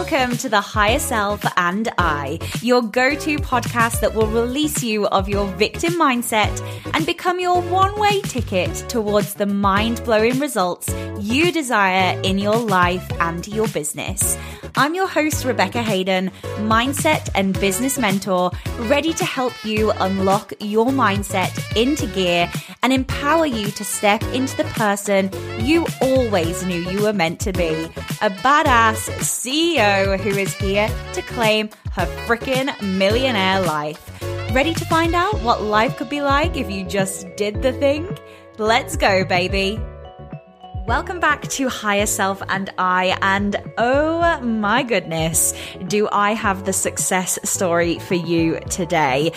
Welcome to the Higher Self and I, your go to podcast that will release you of your victim mindset and become your one way ticket towards the mind blowing results you desire in your life and your business. I'm your host, Rebecca Hayden, mindset and business mentor, ready to help you unlock your mindset into gear and empower you to step into the person you always knew you were meant to be a badass CEO who is here to claim her freaking millionaire life. Ready to find out what life could be like if you just did the thing? Let's go, baby. Welcome back to Higher Self and I. And oh my goodness, do I have the success story for you today?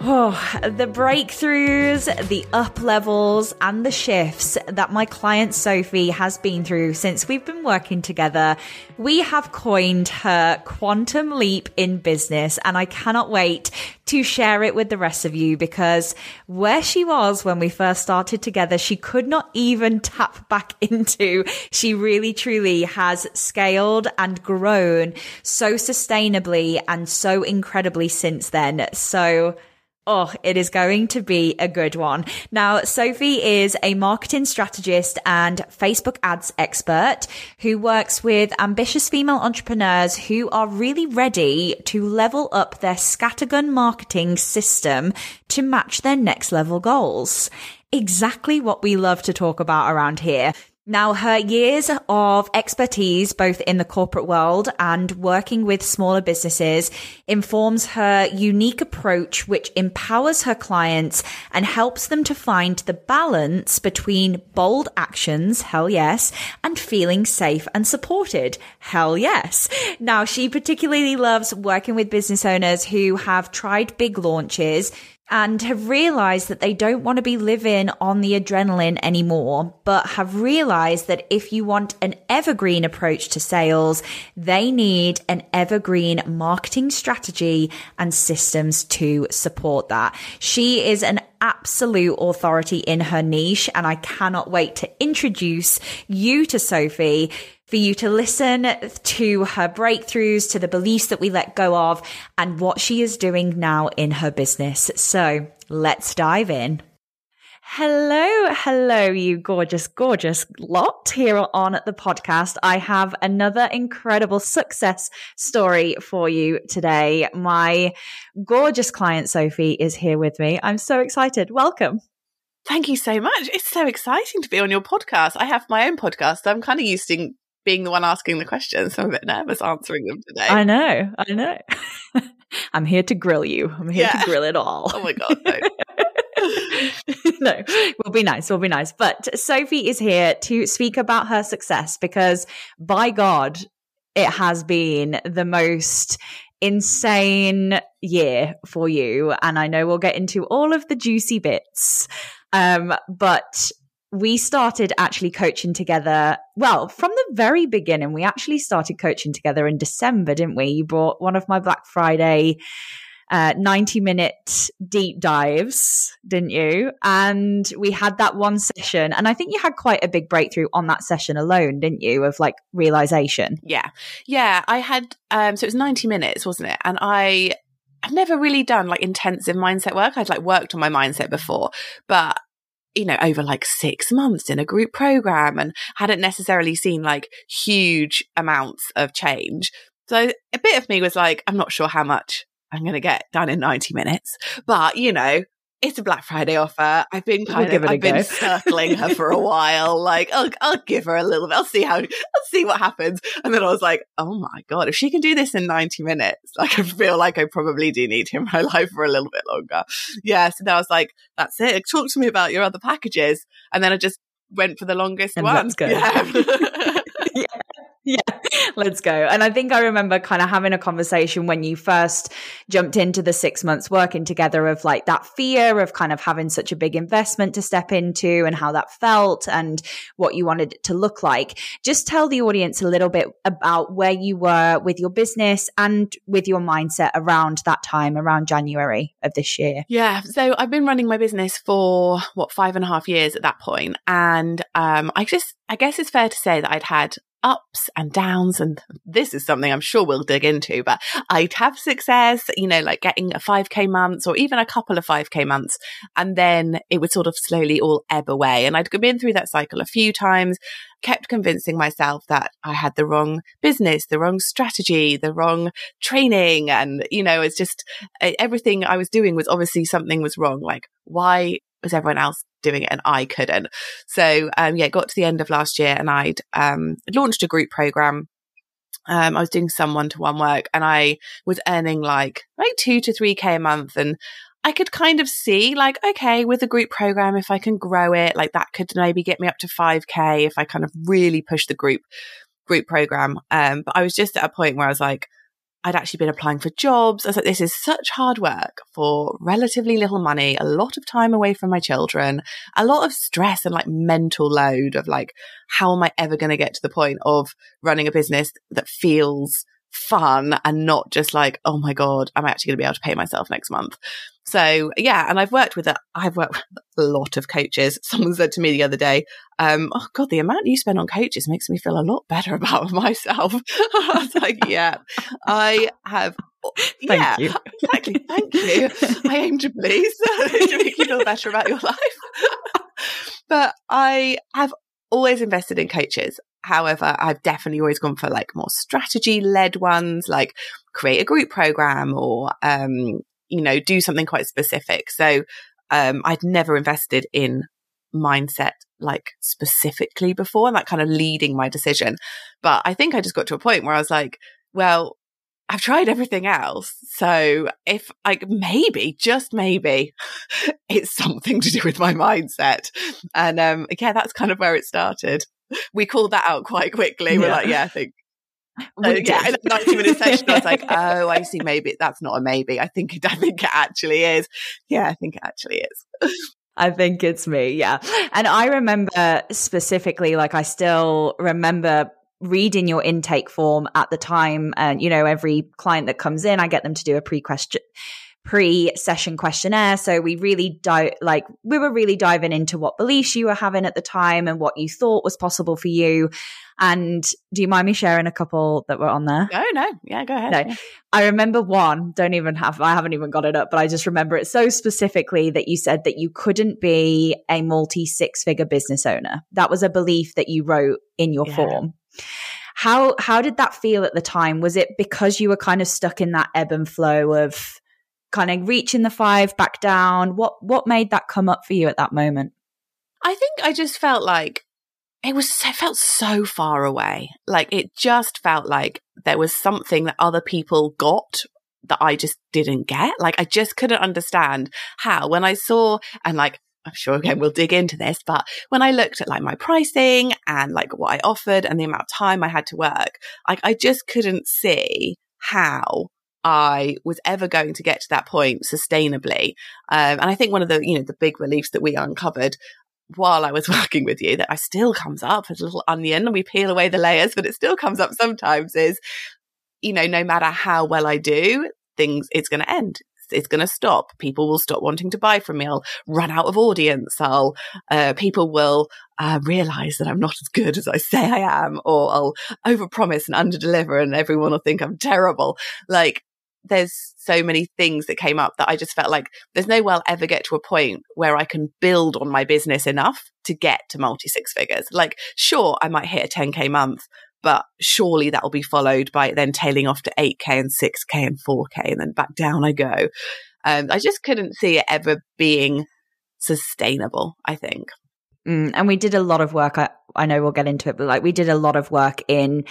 Oh, the breakthroughs, the up levels, and the shifts that my client Sophie has been through since we've been working together. We have coined her quantum leap in business, and I cannot wait to share it with the rest of you because where she was when we first started together, she could not even tap back into. She really truly has scaled and grown so sustainably and so incredibly since then. So, Oh, it is going to be a good one. Now, Sophie is a marketing strategist and Facebook ads expert who works with ambitious female entrepreneurs who are really ready to level up their scattergun marketing system to match their next level goals. Exactly what we love to talk about around here. Now, her years of expertise, both in the corporate world and working with smaller businesses, informs her unique approach, which empowers her clients and helps them to find the balance between bold actions, hell yes, and feeling safe and supported, hell yes. Now, she particularly loves working with business owners who have tried big launches, and have realized that they don't want to be living on the adrenaline anymore, but have realized that if you want an evergreen approach to sales, they need an evergreen marketing strategy and systems to support that. She is an absolute authority in her niche, and I cannot wait to introduce you to Sophie for you to listen to her breakthroughs, to the beliefs that we let go of, and what she is doing now in her business. So let's dive in. Hello, hello, you gorgeous, gorgeous lot here on the podcast. I have another incredible success story for you today. My gorgeous client, Sophie, is here with me. I'm so excited. Welcome. Thank you so much. It's so exciting to be on your podcast. I have my own podcast. I'm kind of used to being the one asking the questions. So I'm a bit nervous answering them today. I know. I know. I'm here to grill you. I'm here yeah. to grill it all. Oh my God. No. no, we'll be nice. We'll be nice. But Sophie is here to speak about her success because by God, it has been the most insane year for you. And I know we'll get into all of the juicy bits. Um, but we started actually coaching together. Well, from the very beginning, we actually started coaching together in December, didn't we? You brought one of my Black Friday uh, 90 minute deep dives, didn't you? And we had that one session. And I think you had quite a big breakthrough on that session alone, didn't you? Of like realization. Yeah. Yeah. I had, um, so it was 90 minutes, wasn't it? And I, I've never really done like intensive mindset work. I'd like worked on my mindset before, but you know, over like six months in a group program and hadn't necessarily seen like huge amounts of change. So a bit of me was like, I'm not sure how much I'm going to get done in 90 minutes, but you know, it's a Black Friday offer. I've been kind we'll of, I've been circling her for a while. Like, I'll, I'll give her a little bit. I'll see how, I'll see what happens. And then I was like, oh my God, if she can do this in 90 minutes, like I feel like I probably do need him in my life for a little bit longer. Yeah. So then I was like, that's it. Talk to me about your other packages. And then I just went for the longest and one. Let's go. Yeah. yeah, let's go. And I think I remember kind of having a conversation when you first jumped into the six months working together of like that fear of kind of having such a big investment to step into and how that felt and what you wanted it to look like. Just tell the audience a little bit about where you were with your business and with your mindset around that time, around January of this year. Yeah. So I've been running my business for what, five and a half years at that point, And um, I just, I guess it's fair to say that I'd had ups and downs. And this is something I'm sure we'll dig into, but I'd have success, you know, like getting a 5K months or even a couple of 5K months. And then it would sort of slowly all ebb away. And I'd been through that cycle a few times, kept convincing myself that I had the wrong business, the wrong strategy, the wrong training. And, you know, it's just everything I was doing was obviously something was wrong. Like, why was everyone else doing it and I couldn't. So, um, yeah, got to the end of last year and I'd, um, launched a group program. Um, I was doing some one to one work and I was earning like, like two to three K a month. And I could kind of see like, okay, with a group program, if I can grow it, like that could maybe get me up to 5K if I kind of really push the group group program. Um, but I was just at a point where I was like, I'd actually been applying for jobs. I was like, this is such hard work for relatively little money, a lot of time away from my children, a lot of stress and like mental load of like, how am I ever going to get to the point of running a business that feels fun and not just like, oh my God, I'm actually going to be able to pay myself next month. So yeah, and I've worked with a, I've worked with a lot of coaches. Someone said to me the other day, um, "Oh God, the amount you spend on coaches makes me feel a lot better about myself." I was like, "Yeah, I have." yeah, you. exactly. Thank you. I aim to please to make you feel better about your life. but I have always invested in coaches. However, I've definitely always gone for like more strategy led ones, like create a group program or um, you know, do something quite specific. So, um, I'd never invested in mindset like specifically before and that kind of leading my decision. But I think I just got to a point where I was like, well, I've tried everything else. So if like maybe, just maybe it's something to do with my mindset. And um yeah, that's kind of where it started. We called that out quite quickly. Yeah. We're like, yeah, I think so, yeah, in a 90 minute session, I was like, oh, I see. Maybe that's not a maybe. I think it, I think it actually is. Yeah, I think it actually is. I think it's me. Yeah. And I remember specifically, like, I still remember reading your intake form at the time. And, you know, every client that comes in, I get them to do a pre question pre-session questionnaire. So we really di- like we were really diving into what beliefs you were having at the time and what you thought was possible for you. And do you mind me sharing a couple that were on there? No, no. Yeah, go ahead. No. Yeah. I remember one, don't even have, I haven't even got it up, but I just remember it so specifically that you said that you couldn't be a multi six figure business owner. That was a belief that you wrote in your yeah. form. How, how did that feel at the time? Was it because you were kind of stuck in that ebb and flow of kind of reaching the five back down? What, what made that come up for you at that moment? I think I just felt like it was it felt so far away. Like it just felt like there was something that other people got that I just didn't get. Like I just couldn't understand how when I saw and like I'm sure again we'll dig into this, but when I looked at like my pricing and like what I offered and the amount of time I had to work, like I just couldn't see how I was ever going to get to that point sustainably. Um, and I think one of the, you know, the big reliefs that we uncovered while I was working with you that I still comes up as a little onion and we peel away the layers, but it still comes up sometimes is, you know, no matter how well I do, things, it's going to end. It's going to stop. People will stop wanting to buy from me. I'll run out of audience. I'll, uh, people will, uh, realize that I'm not as good as I say I am, or I'll overpromise and underdeliver and everyone will think I'm terrible. Like, there's so many things that came up that I just felt like there's no way I'll ever get to a point where I can build on my business enough to get to multi six figures. Like, sure, I might hit a 10K month, but surely that will be followed by then tailing off to 8K and 6K and 4K and then back down I go. Um, I just couldn't see it ever being sustainable, I think. Mm, and we did a lot of work. I, I know we'll get into it, but like we did a lot of work in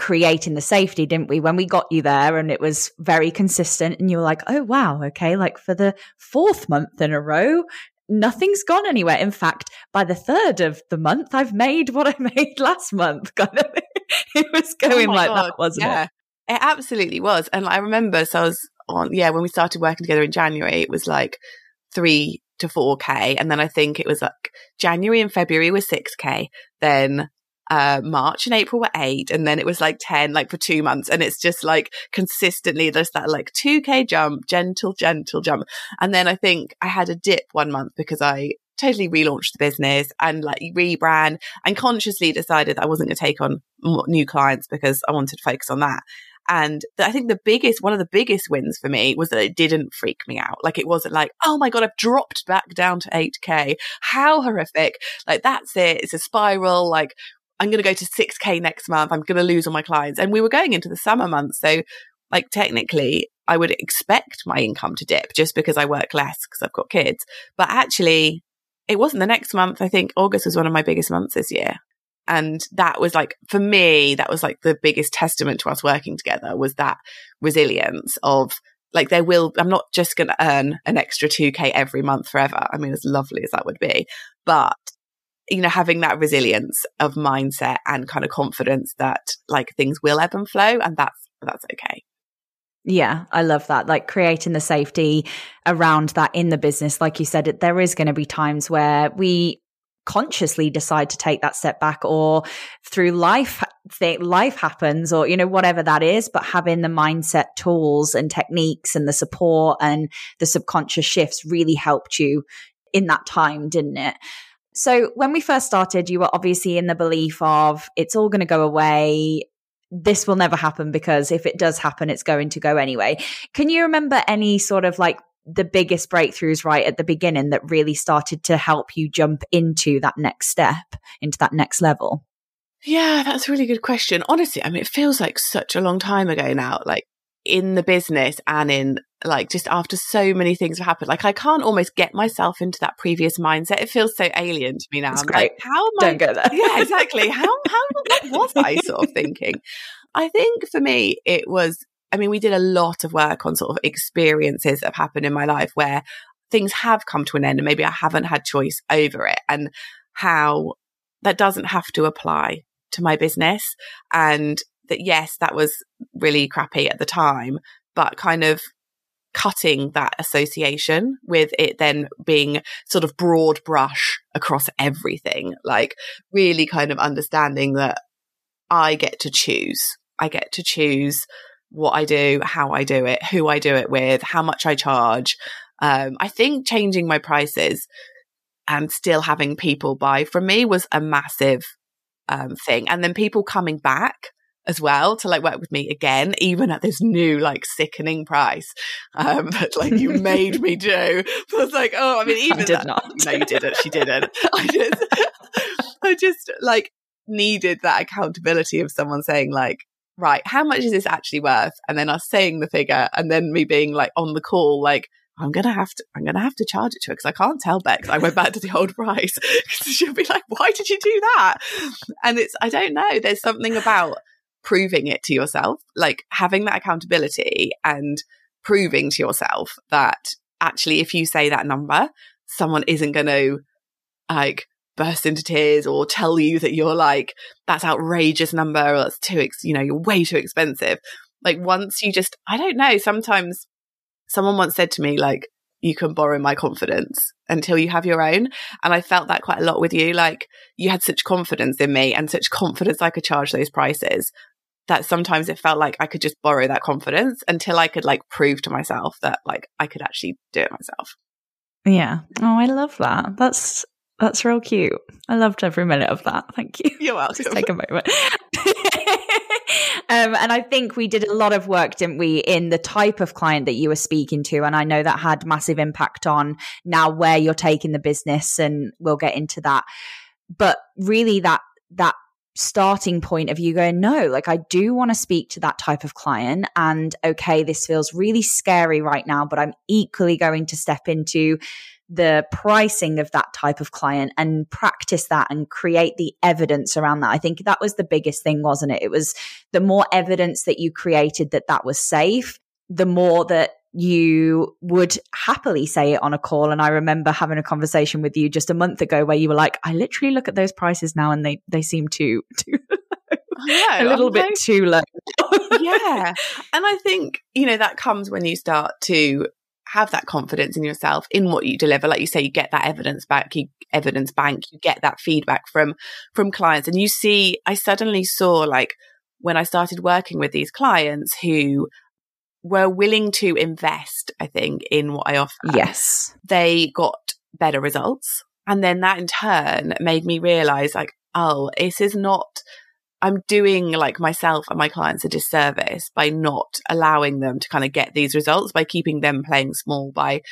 creating the safety, didn't we? When we got you there and it was very consistent and you were like, oh, wow, okay, like for the fourth month in a row, nothing's gone anywhere. In fact, by the third of the month, I've made what I made last month. Kind of, it was oh going oh like God. that, wasn't yeah. it? It absolutely was. And I remember, so I was on, yeah, when we started working together in January, it was like three to 4K. And then I think it was like January and February was 6K. Then uh, March and April were eight, and then it was like 10, like for two months. And it's just like consistently there's that like 2K jump, gentle, gentle jump. And then I think I had a dip one month because I totally relaunched the business and like rebrand and consciously decided that I wasn't going to take on new clients because I wanted to focus on that. And I think the biggest, one of the biggest wins for me was that it didn't freak me out. Like it wasn't like, oh my God, I've dropped back down to 8K. How horrific. Like that's it. It's a spiral. Like I'm going to go to 6K next month. I'm going to lose all my clients. And we were going into the summer months. So like technically I would expect my income to dip just because I work less because I've got kids. But actually it wasn't the next month. I think August was one of my biggest months this year. And that was like, for me, that was like the biggest testament to us working together was that resilience of like, there will, I'm not just going to earn an extra 2K every month forever. I mean, as lovely as that would be, but you know, having that resilience of mindset and kind of confidence that like things will ebb and flow and that's, that's okay. Yeah, I love that. Like creating the safety around that in the business. Like you said, there is going to be times where we consciously decide to take that step back or through life life happens or you know whatever that is but having the mindset tools and techniques and the support and the subconscious shifts really helped you in that time didn't it so when we first started you were obviously in the belief of it's all going to go away this will never happen because if it does happen, it's going to go anyway. Can you remember any sort of like the biggest breakthroughs right at the beginning that really started to help you jump into that next step, into that next level? Yeah, that's a really good question. Honestly, I mean, it feels like such a long time ago now, like in the business and in like just after so many things have happened. Like I can't almost get myself into that previous mindset. It feels so alien to me now. That's I'm great. like, how am Don't I? go there. Yeah, exactly. How how what was I sort of thinking? I think for me it was I mean, we did a lot of work on sort of experiences that have happened in my life where things have come to an end and maybe I haven't had choice over it and how that doesn't have to apply to my business. And that, yes, that was really crappy at the time, but kind of cutting that association with it then being sort of broad brush across everything, like really kind of understanding that I get to choose. I get to choose what I do, how I do it, who I do it with, how much I charge. Um, I think changing my prices and still having people buy from me was a massive um, thing. And then people coming back as well to like work with me again, even at this new like sickening price um, that like you made me do. I was like, oh, I mean, even I did that, not. No, you didn't. She didn't. I just, I just like needed that accountability of someone saying like, right, how much is this actually worth? And then us saying the figure and then me being like on the call, like, I'm gonna have to, I'm gonna have to charge it to her because I can't tell Bex I went back to the old price. She'll be like, why did you do that? And it's, I don't know. There's something about proving it to yourself, like having that accountability and proving to yourself that actually, if you say that number, someone isn't going to like burst into tears or tell you that you're like, that's outrageous number or that's too, ex- you know, you're way too expensive. Like once you just, I don't know, sometimes someone once said to me, like, you can borrow my confidence until you have your own. And I felt that quite a lot with you. Like you had such confidence in me and such confidence I could charge those prices that sometimes it felt like I could just borrow that confidence until I could like prove to myself that like I could actually do it myself. Yeah. Oh, I love that. That's that's real cute. I loved every minute of that. Thank you. You're welcome. Just take a moment. um, and I think we did a lot of work, didn't we, in the type of client that you were speaking to. And I know that had massive impact on now where you're taking the business, and we'll get into that. But really, that that starting point of you going, no, like I do want to speak to that type of client. And okay, this feels really scary right now, but I'm equally going to step into the pricing of that type of client and practice that and create the evidence around that. I think that was the biggest thing, wasn't it? It was the more evidence that you created that that was safe, the more that you would happily say it on a call. And I remember having a conversation with you just a month ago where you were like, I literally look at those prices now and they, they seem too, too yeah, a little bit too low. yeah. And I think, you know, that comes when you start to have that confidence in yourself in what you deliver like you say you get that evidence back you evidence bank you get that feedback from from clients and you see i suddenly saw like when i started working with these clients who were willing to invest i think in what i offer. Yes. They got better results. And then that in turn made me realize like, oh, this is not, I'm doing like myself and my clients a disservice by not allowing them to kind of get these results, by keeping them playing small, by,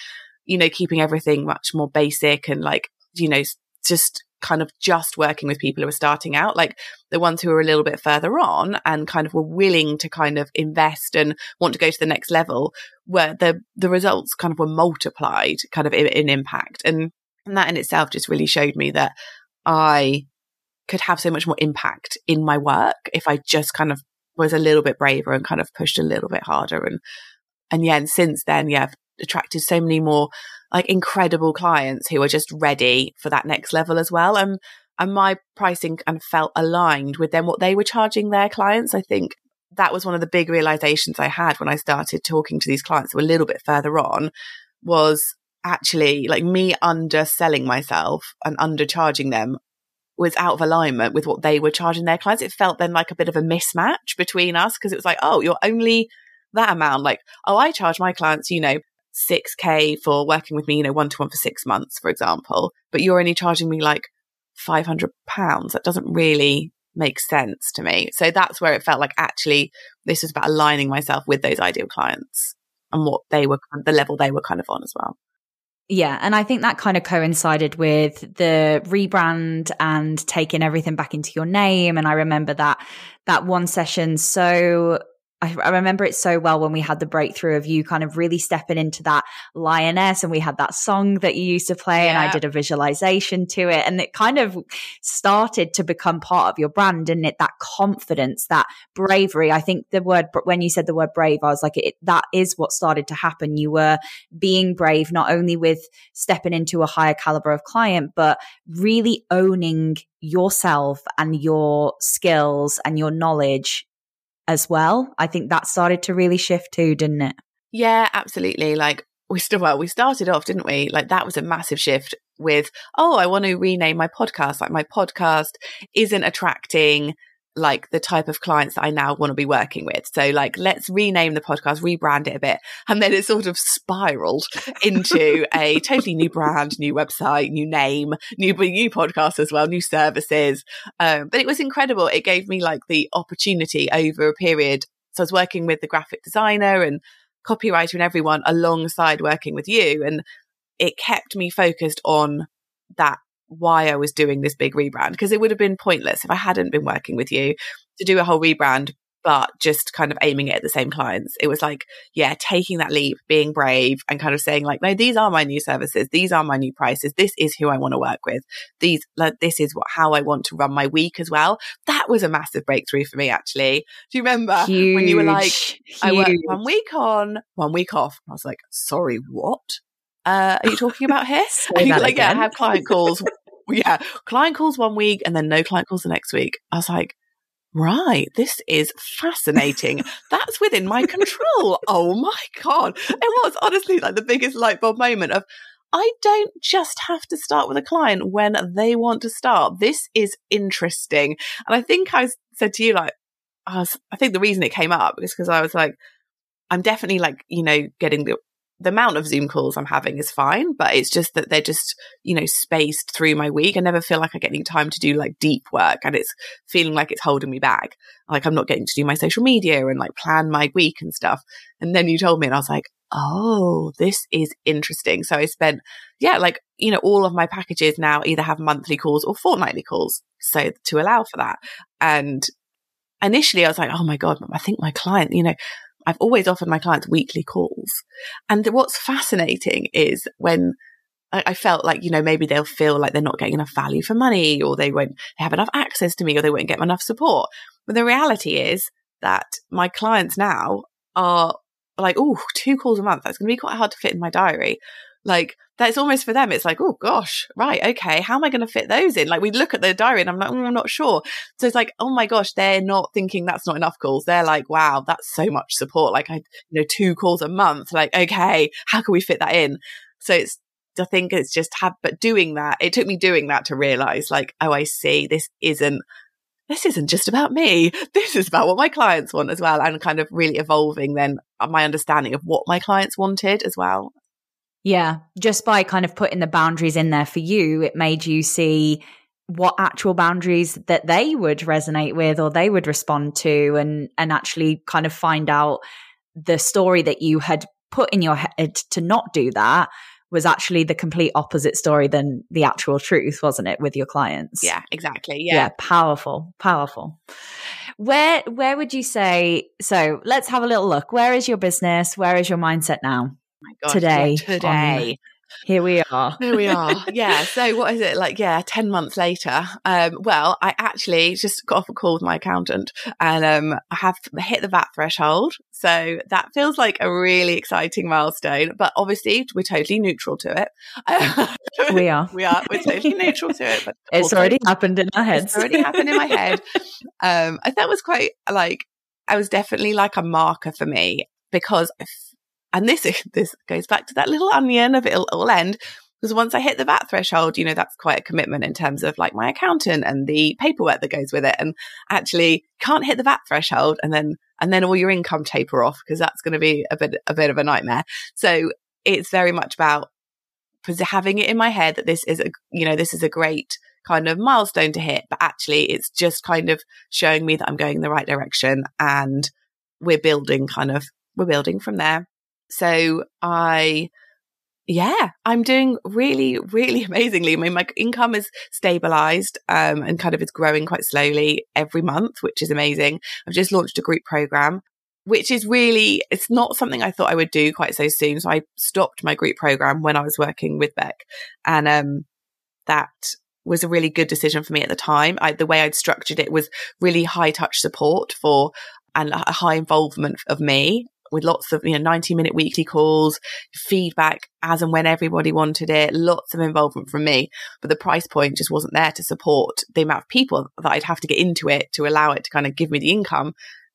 you know, keeping everything much more basic and like, you know, just kind of just working with people who are starting out, like the ones who are a little bit further on and kind of were willing to kind of invest and want to go to the next level, where the the results kind of were multiplied kind of in, in impact. And, and that in itself just really showed me that I could have so much more impact in my work if I just kind of was a little bit braver and kind of pushed a little bit harder. And and yeah, and since then, yeah, I've attracted so many more like incredible clients who are just ready for that next level as well. And and my pricing kind of felt aligned with them what they were charging their clients. I think that was one of the big realizations I had when I started talking to these clients who were a little bit further on was actually like me underselling myself and undercharging them was out of alignment with what they were charging their clients. It felt then like a bit of a mismatch between us because it was like, oh, you're only that amount. Like, oh, I charge my clients, you know, 6k for working with me, you know, one to one for six months, for example, but you're only charging me like 500 pounds. That doesn't really make sense to me. So that's where it felt like actually this was about aligning myself with those ideal clients and what they were, the level they were kind of on as well. Yeah. And I think that kind of coincided with the rebrand and taking everything back into your name. And I remember that, that one session so I, I, remember it so well when we had the breakthrough of you kind of really stepping into that lioness and we had that song that you used to play yeah. and I did a visualization to it and it kind of started to become part of your brand didn't it? That confidence that bravery. I think the word when you said the word brave I was like it, that is what started to happen. You were being brave not only with stepping into a higher caliber of client but really owning yourself and your skills and your knowledge as well. I think that started to really shift too, didn't it? Yeah, absolutely. Like we still well, we started off, didn't we? Like that was a massive shift with, oh, I want to rename my podcast. Like my podcast isn't attracting like the type of clients that I now want to be working with. So like, let's rename the podcast, rebrand it a bit. And then it sort of spiraled into a totally new brand, new website, new name, new, new podcast as well, new services. Um, but it was incredible. It gave me like the opportunity over a period. So I was working with the graphic designer and copywriter and everyone alongside working with you. And it kept me focused on that why I was doing this big rebrand because it would have been pointless if I hadn't been working with you to do a whole rebrand, but just kind of aiming it at the same clients. It was like, yeah, taking that leap, being brave and kind of saying like, no, these are my new services. These are my new prices. This is who I want to work with. These, like, this is what, how I want to run my week as well. That was a massive breakthrough for me, actually. Do you remember huge, when you were like, huge. I work one week on, one week off? I was like, sorry, what? uh, are you talking about here? like, yeah, I have client calls. Yeah, client calls one week and then no client calls the next week. I was like, right, this is fascinating. That's within my control. oh my God. It was honestly like the biggest light bulb moment of, I don't just have to start with a client when they want to start. This is interesting. And I think I said to you, like, I was, I think the reason it came up is because I was like, I'm definitely like, you know, getting the the amount of Zoom calls I'm having is fine, but it's just that they're just, you know, spaced through my week. I never feel like I get any time to do like deep work and it's feeling like it's holding me back. Like I'm not getting to do my social media and like plan my week and stuff. And then you told me and I was like, oh, this is interesting. So I spent, yeah, like, you know, all of my packages now either have monthly calls or fortnightly calls. So to allow for that. And initially I was like, oh my God, I think my client, you know, I've always offered my clients weekly calls. And what's fascinating is when I, felt like, you know, maybe they'll feel like they're not getting enough value for money or they won't have enough access to me or they won't get enough support. But the reality is that my clients now are like, oh, two calls a month. That's going to be quite hard to fit in my diary. Like that's almost for them. It's like, oh gosh, right, okay, how am I going to fit those in? Like we look at the diary and I'm like, mm, I'm not sure. So it's like, oh my gosh, they're not thinking that's not enough calls. They're like, wow, that's so much support. Like I, you know, two calls a month. Like okay, how can we fit that in? So it's I think it's just have, but doing that, it took me doing that to realize like, oh, I see, this isn't, this isn't just about me. This is about what my clients want as well. And kind of really evolving then my understanding of what my clients wanted as well. Yeah. Just by kind of putting the boundaries in there for you, it made you see what actual boundaries that they would resonate with or they would respond to and and actually kind of find out the story that you had put in your head to not do that was actually the complete opposite story than the actual truth, wasn't it, with your clients? Yeah, exactly. Yeah. yeah powerful, powerful. Where where would you say so let's have a little look. Where is your business? Where is your mindset now? My gosh, today. yeah, today. Here we are. Here we are. yeah. So what is it like? Yeah, ten months later. Um, well, I actually just got off a call with my accountant, and um, I have hit the VAT threshold. So that feels like a really exciting milestone. But obviously, we're totally neutral to it. we are. we are. We're totally neutral to it. But it's also, already happened in our heads. It's already happened in my head. Um, I thought was quite like I was definitely like a marker for me because and this this goes back to that little onion of it'll, it'll end because once I hit the VAT threshold, you know, that's quite a commitment in terms of like my accountant and the paperwork that goes with it. And actually can't hit the VAT threshold and then, and then all your income taper off because that's going to be a bit, a bit of a nightmare. So it's very much about having it in my head that this is a, you know, this is a great kind of milestone to hit, but actually it's just kind of showing me that I'm going in the right direction and we're building kind of, we're building from there. So I, yeah, I'm doing really, really amazingly. I mean, my income is stabilized um, and kind of is growing quite slowly every month, which is amazing. I've just launched a group program, which is really, it's not something I thought I would do quite so soon. So I stopped my group program when I was working with Beck. And um, that was a really good decision for me at the time. I, the way I'd structured it was really high touch support for and a high involvement of me with lots of, you know, 90 minute weekly calls, feedback as and when everybody wanted it, lots of involvement from me. But the price point just wasn't there to support the amount of people that I'd have to get into it to allow it to kind of give me the income,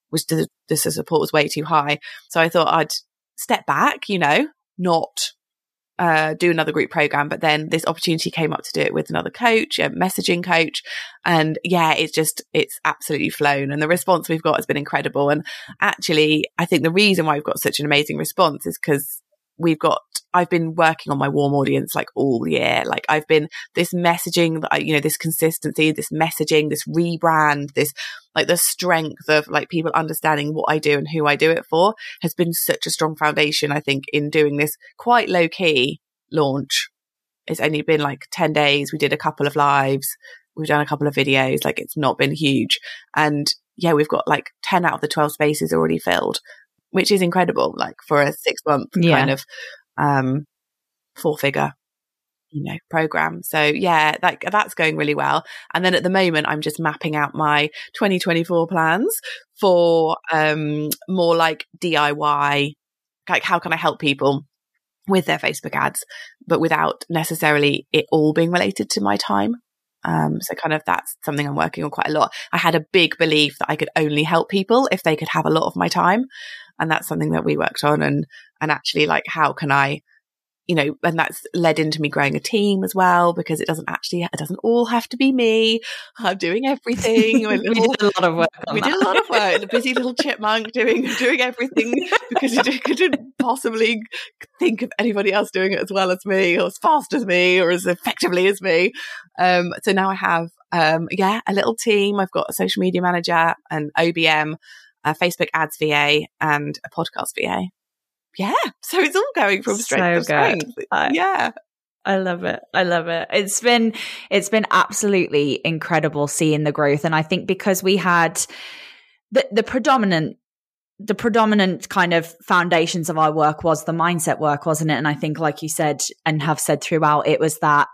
which the, the support was way too high. So I thought I'd step back, you know, not uh, do another group program, but then this opportunity came up to do it with another coach, a messaging coach. And yeah, it's just, it's absolutely flown. And the response we've got has been incredible. And actually, I think the reason why we've got such an amazing response is because we've got I've been working on my warm audience like all year. Like I've been this messaging that I, you know, this consistency, this messaging, this rebrand, this like the strength of like people understanding what I do and who I do it for has been such a strong foundation, I think, in doing this quite low key launch. It's only been like 10 days. We did a couple of lives. We've done a couple of videos. Like it's not been huge. And yeah, we've got like 10 out of the 12 spaces already filled which is incredible, like for a six month yeah. kind of um, four figure you know program. So yeah like that's going really well. And then at the moment i'm just mapping out my 2024 plans for um more like diy like how can i help people with their facebook ads but without necessarily it all being related to my time. Um, so kind of that's something I'm working on quite a lot. I had a big belief that I could only help people if they could have a lot of my time and that's something that we worked on and and actually like how can i you know and that's led into me growing a team as well because it doesn't actually it doesn't all have to be me. I'm doing everything. We did a lot of work we that. did a lot of work. The busy little chipmunk doing doing everything because you couldn't possibly think of anybody else doing it as well as me or as fast as me or as effectively as me. Um, so now i have um, yeah a little team. I've got a social media manager and obm a Facebook ads VA and a podcast VA. Yeah. So it's all going from strength so to strength. I, yeah. I love it. I love it. It's been it's been absolutely incredible seeing the growth. And I think because we had the the predominant the predominant kind of foundations of our work was the mindset work, wasn't it? And I think, like you said, and have said throughout, it was that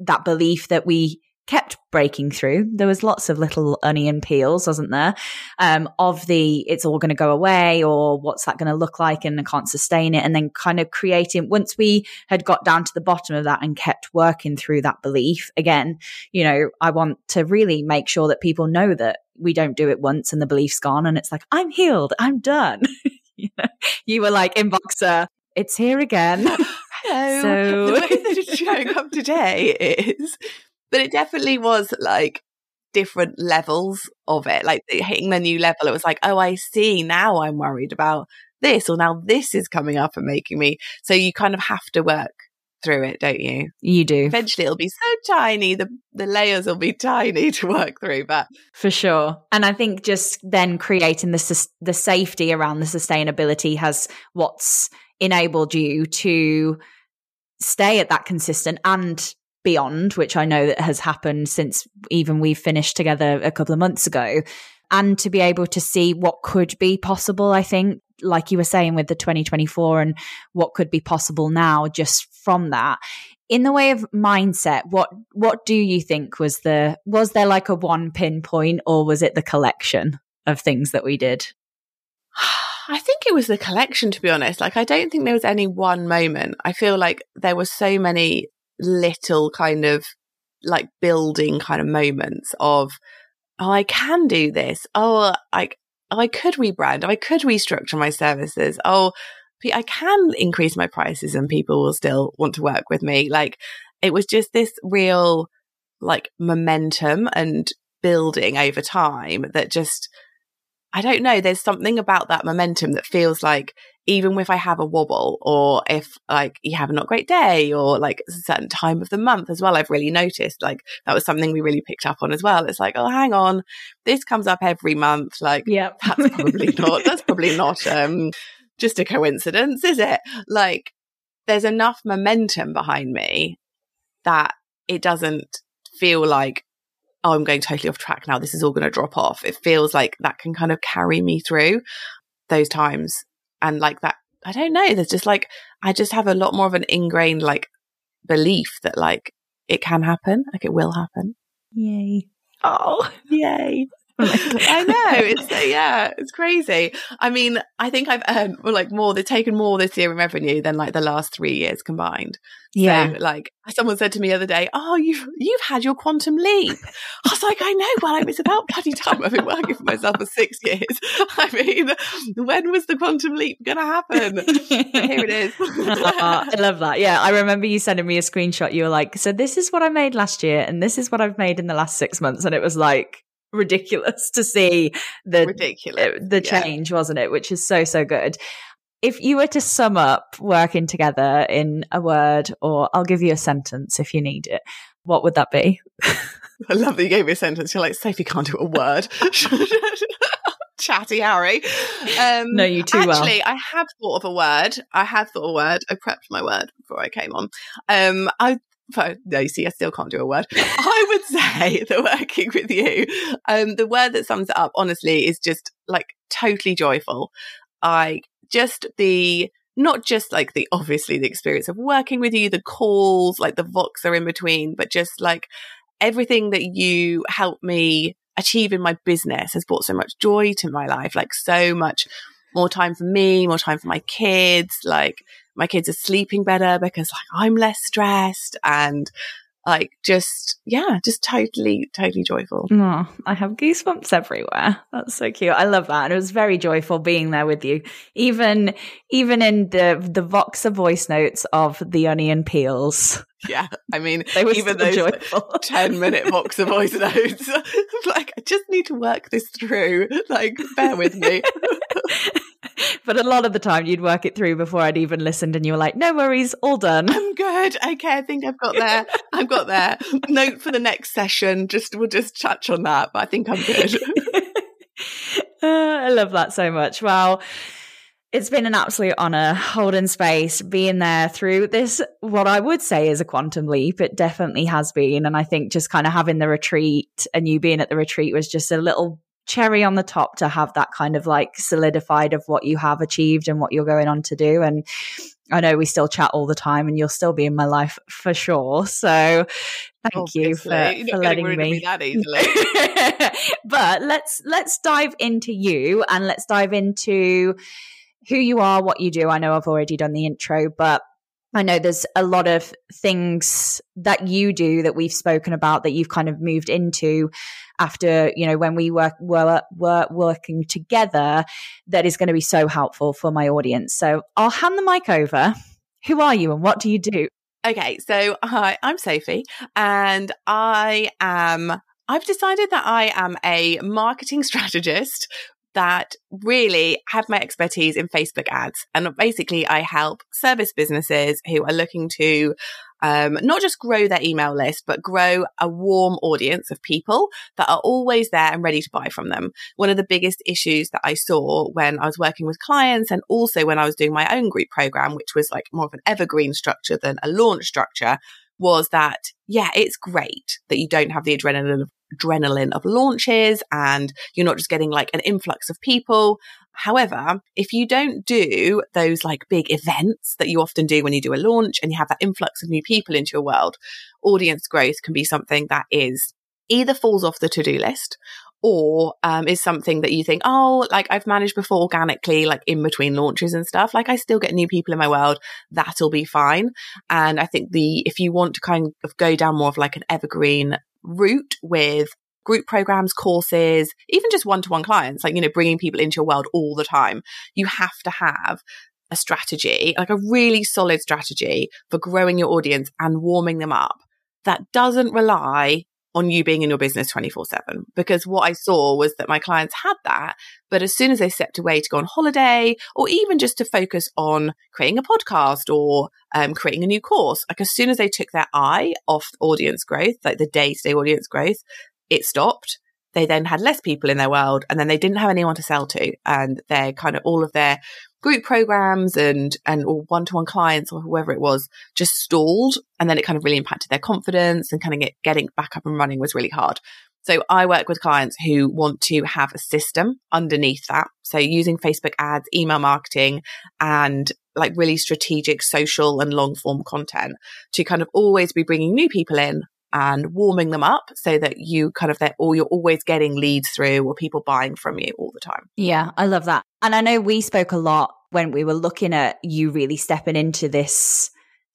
that belief that we kept breaking through. There was lots of little onion peels, wasn't there? Um, of the, it's all going to go away or what's that going to look like and I can't sustain it. And then kind of creating, once we had got down to the bottom of that and kept working through that belief again, you know, I want to really make sure that people know that we don't do it once and the belief's gone and it's like, I'm healed. I'm done. you, know, you were like in Voxer, it's here again. Hello. So the way that it's showing up today is but it definitely was like different levels of it. Like hitting the new level, it was like, oh, I see. Now I'm worried about this, or now this is coming up and making me. So you kind of have to work through it, don't you? You do. Eventually it'll be so tiny, the the layers will be tiny to work through, but for sure. And I think just then creating the the safety around the sustainability has what's enabled you to stay at that consistent and beyond, which I know that has happened since even we finished together a couple of months ago. And to be able to see what could be possible, I think, like you were saying with the 2024 and what could be possible now just from that. In the way of mindset, what what do you think was the was there like a one pinpoint or was it the collection of things that we did? I think it was the collection, to be honest. Like, I don't think there was any one moment. I feel like there were so many little kind of like building kind of moments of, oh, I can do this. Oh, I, oh, I could rebrand. Oh, I could restructure my services. Oh, I can increase my prices and people will still want to work with me. Like, it was just this real like momentum and building over time that just I don't know. There's something about that momentum that feels like even if I have a wobble or if like you have a not great day or like a certain time of the month as well, I've really noticed like that was something we really picked up on as well. It's like, oh, hang on, this comes up every month. Like, yeah, that's probably not, that's probably not, um, just a coincidence, is it? Like, there's enough momentum behind me that it doesn't feel like oh, I'm going totally off track now. This is all going to drop off. It feels like that can kind of carry me through those times. And like that, I don't know. There's just like, I just have a lot more of an ingrained like belief that like it can happen, like it will happen. Yay. Oh, yay. I know it's uh, yeah, it's crazy. I mean, I think I've earned like more. They've taken more this year in revenue than like the last three years combined. Yeah, so, like someone said to me the other day, "Oh, you've you've had your quantum leap." I was like, "I know." Well, it's about bloody time. I've been working for myself for six years. I mean, when was the quantum leap going to happen? here it is. I love that. Yeah, I remember you sending me a screenshot. You were like, "So this is what I made last year, and this is what I've made in the last six months," and it was like ridiculous to see the ridiculous the change, yeah. wasn't it? Which is so so good. If you were to sum up working together in a word, or I'll give you a sentence if you need it, what would that be? I love that you gave me a sentence. You're like, Sophie can't do a word. Chatty Harry. Um, no, you too actually, well. Actually, I have thought of a word. I have thought of a word. I prepped my word before I came on. Um, I no, you see, I still can't do a word. I would say that working with you, um, the word that sums it up, honestly, is just like totally joyful. I just the not just like the obviously the experience of working with you, the calls, like the Voxer in between, but just like everything that you help me achieve in my business has brought so much joy to my life, like so much more time for me, more time for my kids, like my kids are sleeping better because like I'm less stressed and like just yeah just totally totally joyful. Oh, i have goosebumps everywhere. That's so cute. I love that. And it was very joyful being there with you. Even even in the the voxer voice notes of the onion peels. Yeah i mean they were even those joyful. 10 minute voxer voice notes like i just need to work this through. Like bear with me but a lot of the time you'd work it through before I'd even listened and you were like, no worries, all done. I'm good. Okay, I think I've got there. I've got there. Note for the next session. Just we'll just touch on that, but I think I'm good. uh, I love that so much. Wow. It's been an absolute honor holding space, being there through this, what I would say is a quantum leap. It definitely has been. And I think just kind of having the retreat and you being at the retreat was just a little cherry on the top to have that kind of like solidified of what you have achieved and what you're going on to do. And I know we still chat all the time and you'll still be in my life for sure. So thank Obviously. you for, for letting me. me that easily. but let's let's dive into you and let's dive into who you are, what you do. I know I've already done the intro, but I know there's a lot of things that you do that we've spoken about that you've kind of moved into after, you know, when we were, were working together that is going to be so helpful for my audience. So I'll hand the mic over. Who are you and what do you do? Okay. So hi, I'm Sophie and I am I've decided that I am a marketing strategist that really have my expertise in Facebook ads. And basically, I help service businesses who are looking to um, not just grow their email list, but grow a warm audience of people that are always there and ready to buy from them. One of the biggest issues that I saw when I was working with clients and also when I was doing my own group program, which was like more of an evergreen structure than a launch structure, was that, yeah, it's great that you don't have the adrenaline of adrenaline of launches and you're not just getting like an influx of people. However, if you don't do those like big events that you often do when you do a launch and you have that influx of new people into your world, audience growth can be something that is either falls off the to-do list or um, is something that you think, oh, like I've managed before organically, like in between launches and stuff. Like I still get new people in my world. That'll be fine. And I think the, if you want to kind of go down more of like an evergreen route with group programs, courses, even just one to one clients, like, you know, bringing people into your world all the time, you have to have a strategy, like a really solid strategy for growing your audience and warming them up that doesn't rely on you being in your business 24 7. Because what I saw was that my clients had that. But as soon as they stepped away to go on holiday or even just to focus on creating a podcast or um, creating a new course, like as soon as they took their eye off audience growth, like the day to day audience growth, it stopped. They then had less people in their world and then they didn't have anyone to sell to. And their kind of all of their group programs and and or one-to-one clients or whoever it was just stalled and then it kind of really impacted their confidence and kind of get, getting back up and running was really hard so I work with clients who want to have a system underneath that. So using Facebook ads, email marketing, and like really strategic social and long form content to kind of always be bringing new people in and warming them up so that you kind of that or you're always getting leads through or people buying from you all the time. Yeah, I love that. And I know we spoke a lot when we were looking at you really stepping into this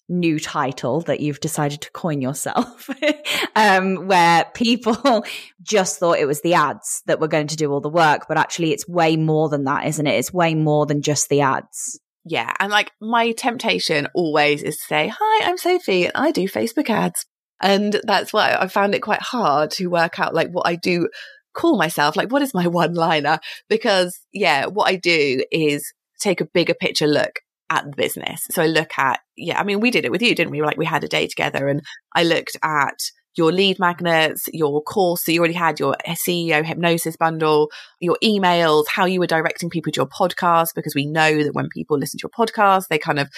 new title that you've decided to coin yourself, um, where people just thought it was the ads that were going to do all the work, but actually it's way more than that, isn't it? It's way more than just the ads. Yeah. And like my temptation always is to say, Hi, I'm Sophie and I do Facebook ads. And that's why I found it quite hard to work out like what I do call myself. Like, what is my one liner? Because yeah, what I do is take a bigger picture look at the business. So I look at, yeah, I mean, we did it with you, didn't we? Like we had a day together and I looked at your lead magnets, your course. So you already had your SEO hypnosis bundle, your emails, how you were directing people to your podcast, because we know that when people listen to your podcast, they kind of,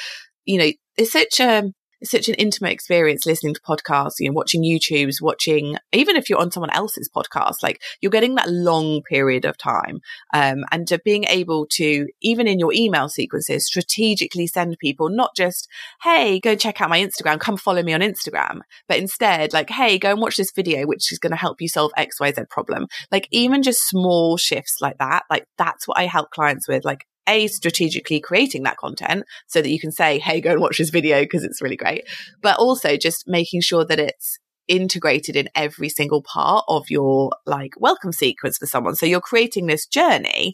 you know, it's such a, it's such an intimate experience listening to podcasts, you know, watching YouTubes, watching, even if you're on someone else's podcast, like you're getting that long period of time. Um, and to being able to, even in your email sequences, strategically send people not just, Hey, go check out my Instagram, come follow me on Instagram, but instead like, Hey, go and watch this video, which is going to help you solve XYZ problem. Like even just small shifts like that, like that's what I help clients with. Like a strategically creating that content so that you can say, Hey, go and watch this video because it's really great. But also just making sure that it's integrated in every single part of your like welcome sequence for someone. So you're creating this journey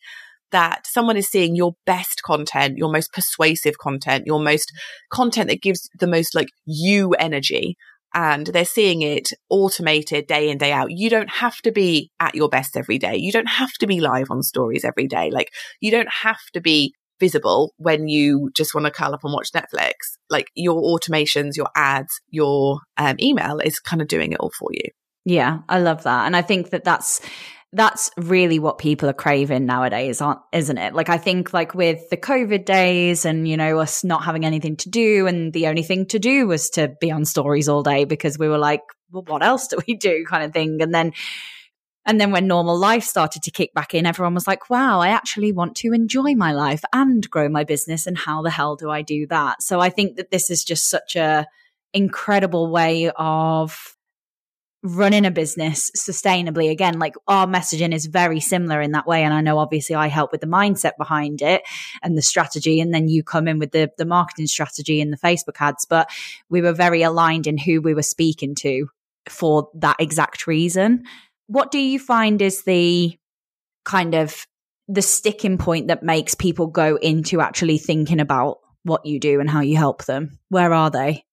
that someone is seeing your best content, your most persuasive content, your most content that gives the most like you energy and they're seeing it automated day in, day out. You don't have to be at your best every day. You don't have to be live on stories every day. Like you don't have to be visible when you just want to curl up and watch Netflix. Like your automations, your ads, your um, email is kind of doing it all for you. Yeah, I love that. And I think that that's that's really what people are craving nowadays, aren't, isn't it? Like, I think like with the COVID days and, you know, us not having anything to do and the only thing to do was to be on stories all day because we were like, well, what else do we do kind of thing. And then, and then when normal life started to kick back in, everyone was like, wow, I actually want to enjoy my life and grow my business. And how the hell do I do that? So I think that this is just such a incredible way of running a business sustainably again like our messaging is very similar in that way and i know obviously i help with the mindset behind it and the strategy and then you come in with the the marketing strategy and the facebook ads but we were very aligned in who we were speaking to for that exact reason. What do you find is the kind of the sticking point that makes people go into actually thinking about what you do and how you help them? Where are they?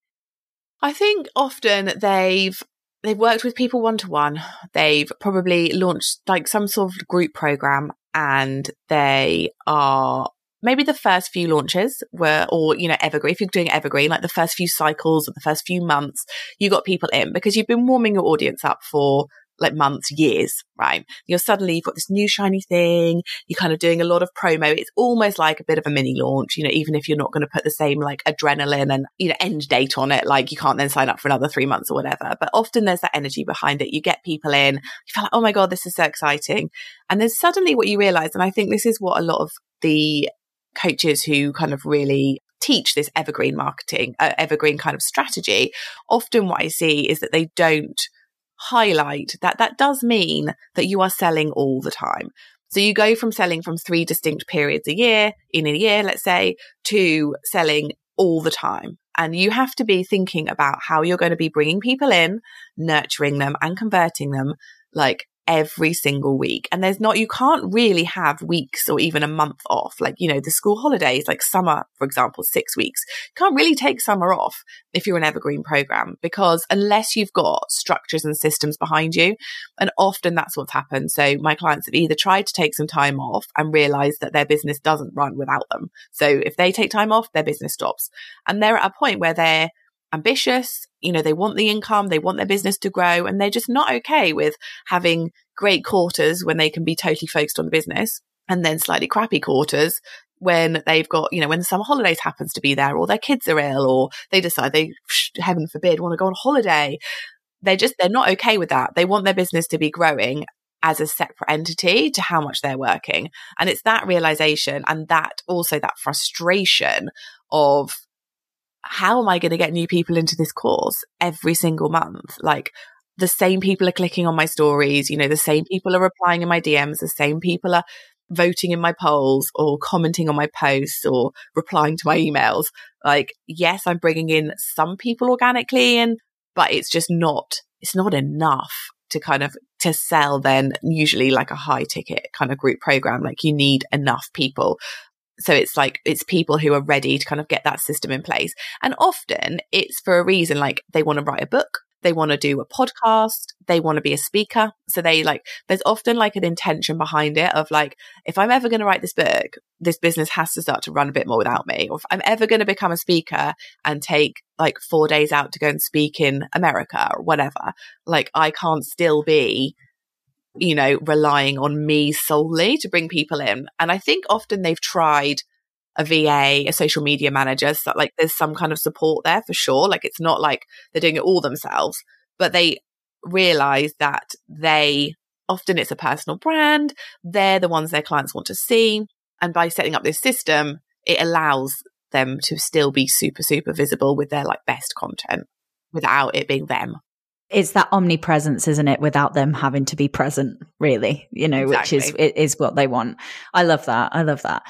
I think often they've they've worked with people one to one. They've probably launched like some sort of group program and they are maybe the first few launches were, or, you know, evergreen, if you're doing evergreen, like the first few cycles or the first few months, you got people in because you've been warming your audience up for like months, years, right? You're suddenly, you've got this new shiny thing. You're kind of doing a lot of promo. It's almost like a bit of a mini launch, you know, even if you're not going to put the same like adrenaline and, you know, end date on it. Like you can't then sign up for another three months or whatever. But often there's that energy behind it. You get people in, you feel like, oh my God, this is so exciting. And then suddenly what you realize, and I think this is what a lot of the coaches who kind of really teach this evergreen marketing, uh, evergreen kind of strategy, often what I see is that they don't highlight that that does mean that you are selling all the time. So you go from selling from three distinct periods a year, in a year, let's say, to selling all the time. And you have to be thinking about how you're going to be bringing people in, nurturing them and converting them like every single week. And there's not, you can't really have weeks or even a month off. Like, you know, the school holidays, like summer, for example, six weeks. You can't really take summer off if you're an evergreen program because unless you've got structures and systems behind you, and often that's what's happened. So my clients have either tried to take some time off and realized that their business doesn't run without them. So if they take time off, their business stops. And they're at a point where they're ambitious. You know, they want the income, they want their business to grow, and they're just not okay with having great quarters when they can be totally focused on the business and then slightly crappy quarters when they've got, you know, when the summer holidays happens to be there or their kids are ill or they decide they, heaven forbid, want to go on holiday. They're just, they're not okay with that. They want their business to be growing as a separate entity to how much they're working. And it's that realization and that also that frustration of how am I going to get new people into this course every single month? Like the same people are clicking on my stories, you know, the same people are replying in my DMs, the same people are voting in my polls or commenting on my posts or replying to my emails. Like, yes, I'm bringing in some people organically in, but it's just not, it's not enough to kind of to sell then usually like a high ticket kind of group program. Like you need enough people so it's like it's people who are ready to kind of get that system in place. And often it's for a reason like they want to write a book they want to do a podcast they want to be a speaker. So they like there's often like an intention behind it of like if i'm ever going to write this book this business has to start to run a bit more without me. Or if i'm ever going to become a speaker and take like 4 days out to go and speak in america or whatever like i can't still be you know, relying on me solely to bring people in. And I think often they've tried a VA, a social media manager, so like there's some kind of support there for sure. Like it's not like they're doing it all themselves, but they realize that they often it's a personal brand. They're the ones their clients want to see. And by setting up this system, it allows them to still be super, super visible with their like best content without it being them it's that omnipresence, isn't it? Without them having to be present, really, you know, exactly. which is is what they want. I love that. I love that.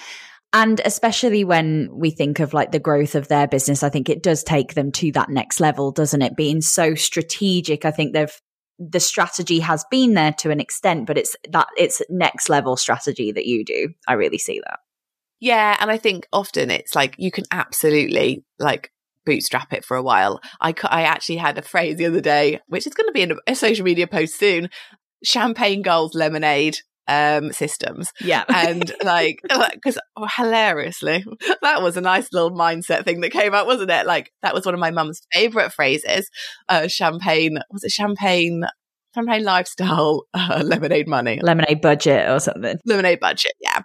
And especially when we think of like the growth of their business, I think it does take them to that next level, doesn't it? Being so strategic. I think they've the strategy has been there to an extent, but it's that it's next level strategy that you do. I really see that. Yeah, and I think often it's like you can absolutely like bootstrap it for a while. I, I actually had a phrase the other day, which is going to be in a social media post soon champagne goals lemonade um systems. Yeah. And like because oh, hilariously that was a nice little mindset thing that came out wasn't it? Like that was one of my mum's favorite phrases uh champagne was it champagne champagne lifestyle uh, lemonade money. Lemonade budget or something. Lemonade budget yeah.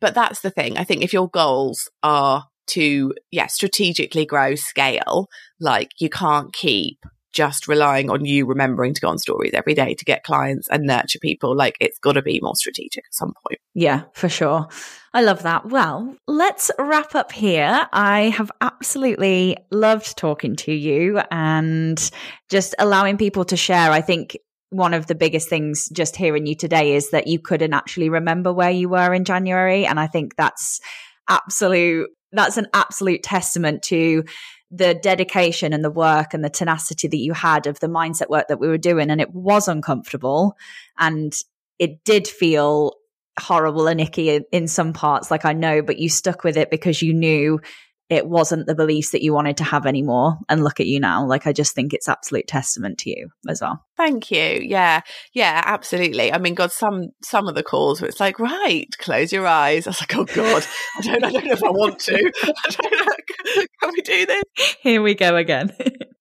But that's the thing i think if your goals are to, yeah, strategically grow scale. Like you can't keep just relying on you remembering to go on stories every day to get clients and nurture people. Like it's got to be more strategic at some point. Yeah, for sure. I love that. Well, let's wrap up here. I have absolutely loved talking to you and just allowing people to share. I think one of the biggest things just hearing you today is that you couldn't actually remember where you were in January. And I think that's absolute that's an absolute testament to the dedication and the work and the tenacity that you had of the mindset work that we were doing. And it was uncomfortable and it did feel horrible and icky in, some parts, like I know, but you stuck with it because you knew it wasn't the beliefs that you wanted to have anymore. And look at you now. Like, I just think it's absolute testament to you as well. Thank you. Yeah. Yeah, absolutely. I mean, God, some, some of the calls where it's like, right, close your eyes. I was like, oh God, I don't, I don't know if I want to. I don't know. Can we do this? Here we go again.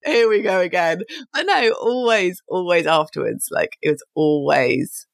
Here we go again. But no, always, always afterwards, like it was always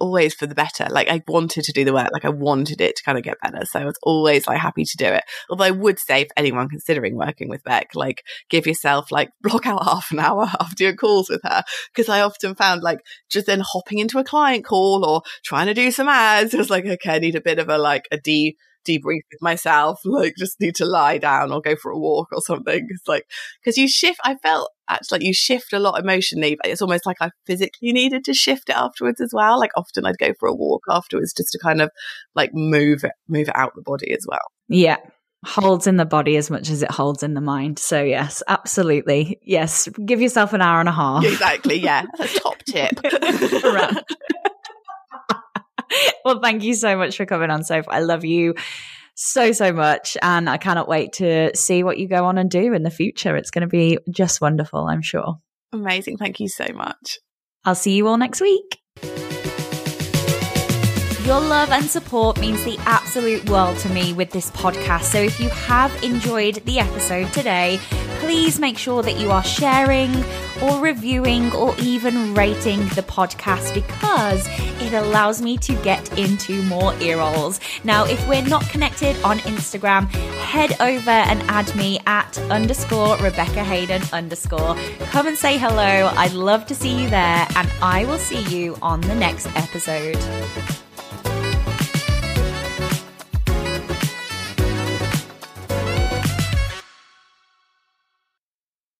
always for the better. Like I wanted to do the work, like I wanted it to kind of get better. So I was always like happy to do it. Although I would say for anyone considering working with Beck, like give yourself like block out half an hour after your calls with her. Cause I often found like just then hopping into a client call or trying to do some ads. It was like, okay, I need a bit of a like a de debrief with myself, like just need to lie down or go for a walk or something. It's like, cause you shift, I felt actually like you shift a lot emotionally, but it's almost like I physically needed to shift it afterwards as well. Like often I'd go for a walk afterwards just to kind of like move it, move it out the body as well. Yeah. Holds in the body as much as it holds in the mind. So, yes, absolutely. Yes. Give yourself an hour and a half. Exactly. Yeah. That's a top tip. well, thank you so much for coming on, Soph. I love you so, so much. And I cannot wait to see what you go on and do in the future. It's going to be just wonderful, I'm sure. Amazing. Thank you so much. I'll see you all next week. Your love and support means the absolute world to me with this podcast. So if you have enjoyed the episode today, please make sure that you are sharing or reviewing or even rating the podcast because it allows me to get into more ear rolls. Now, if we're not connected on Instagram, head over and add me at underscore Rebecca Hayden underscore. Come and say hello. I'd love to see you there, and I will see you on the next episode.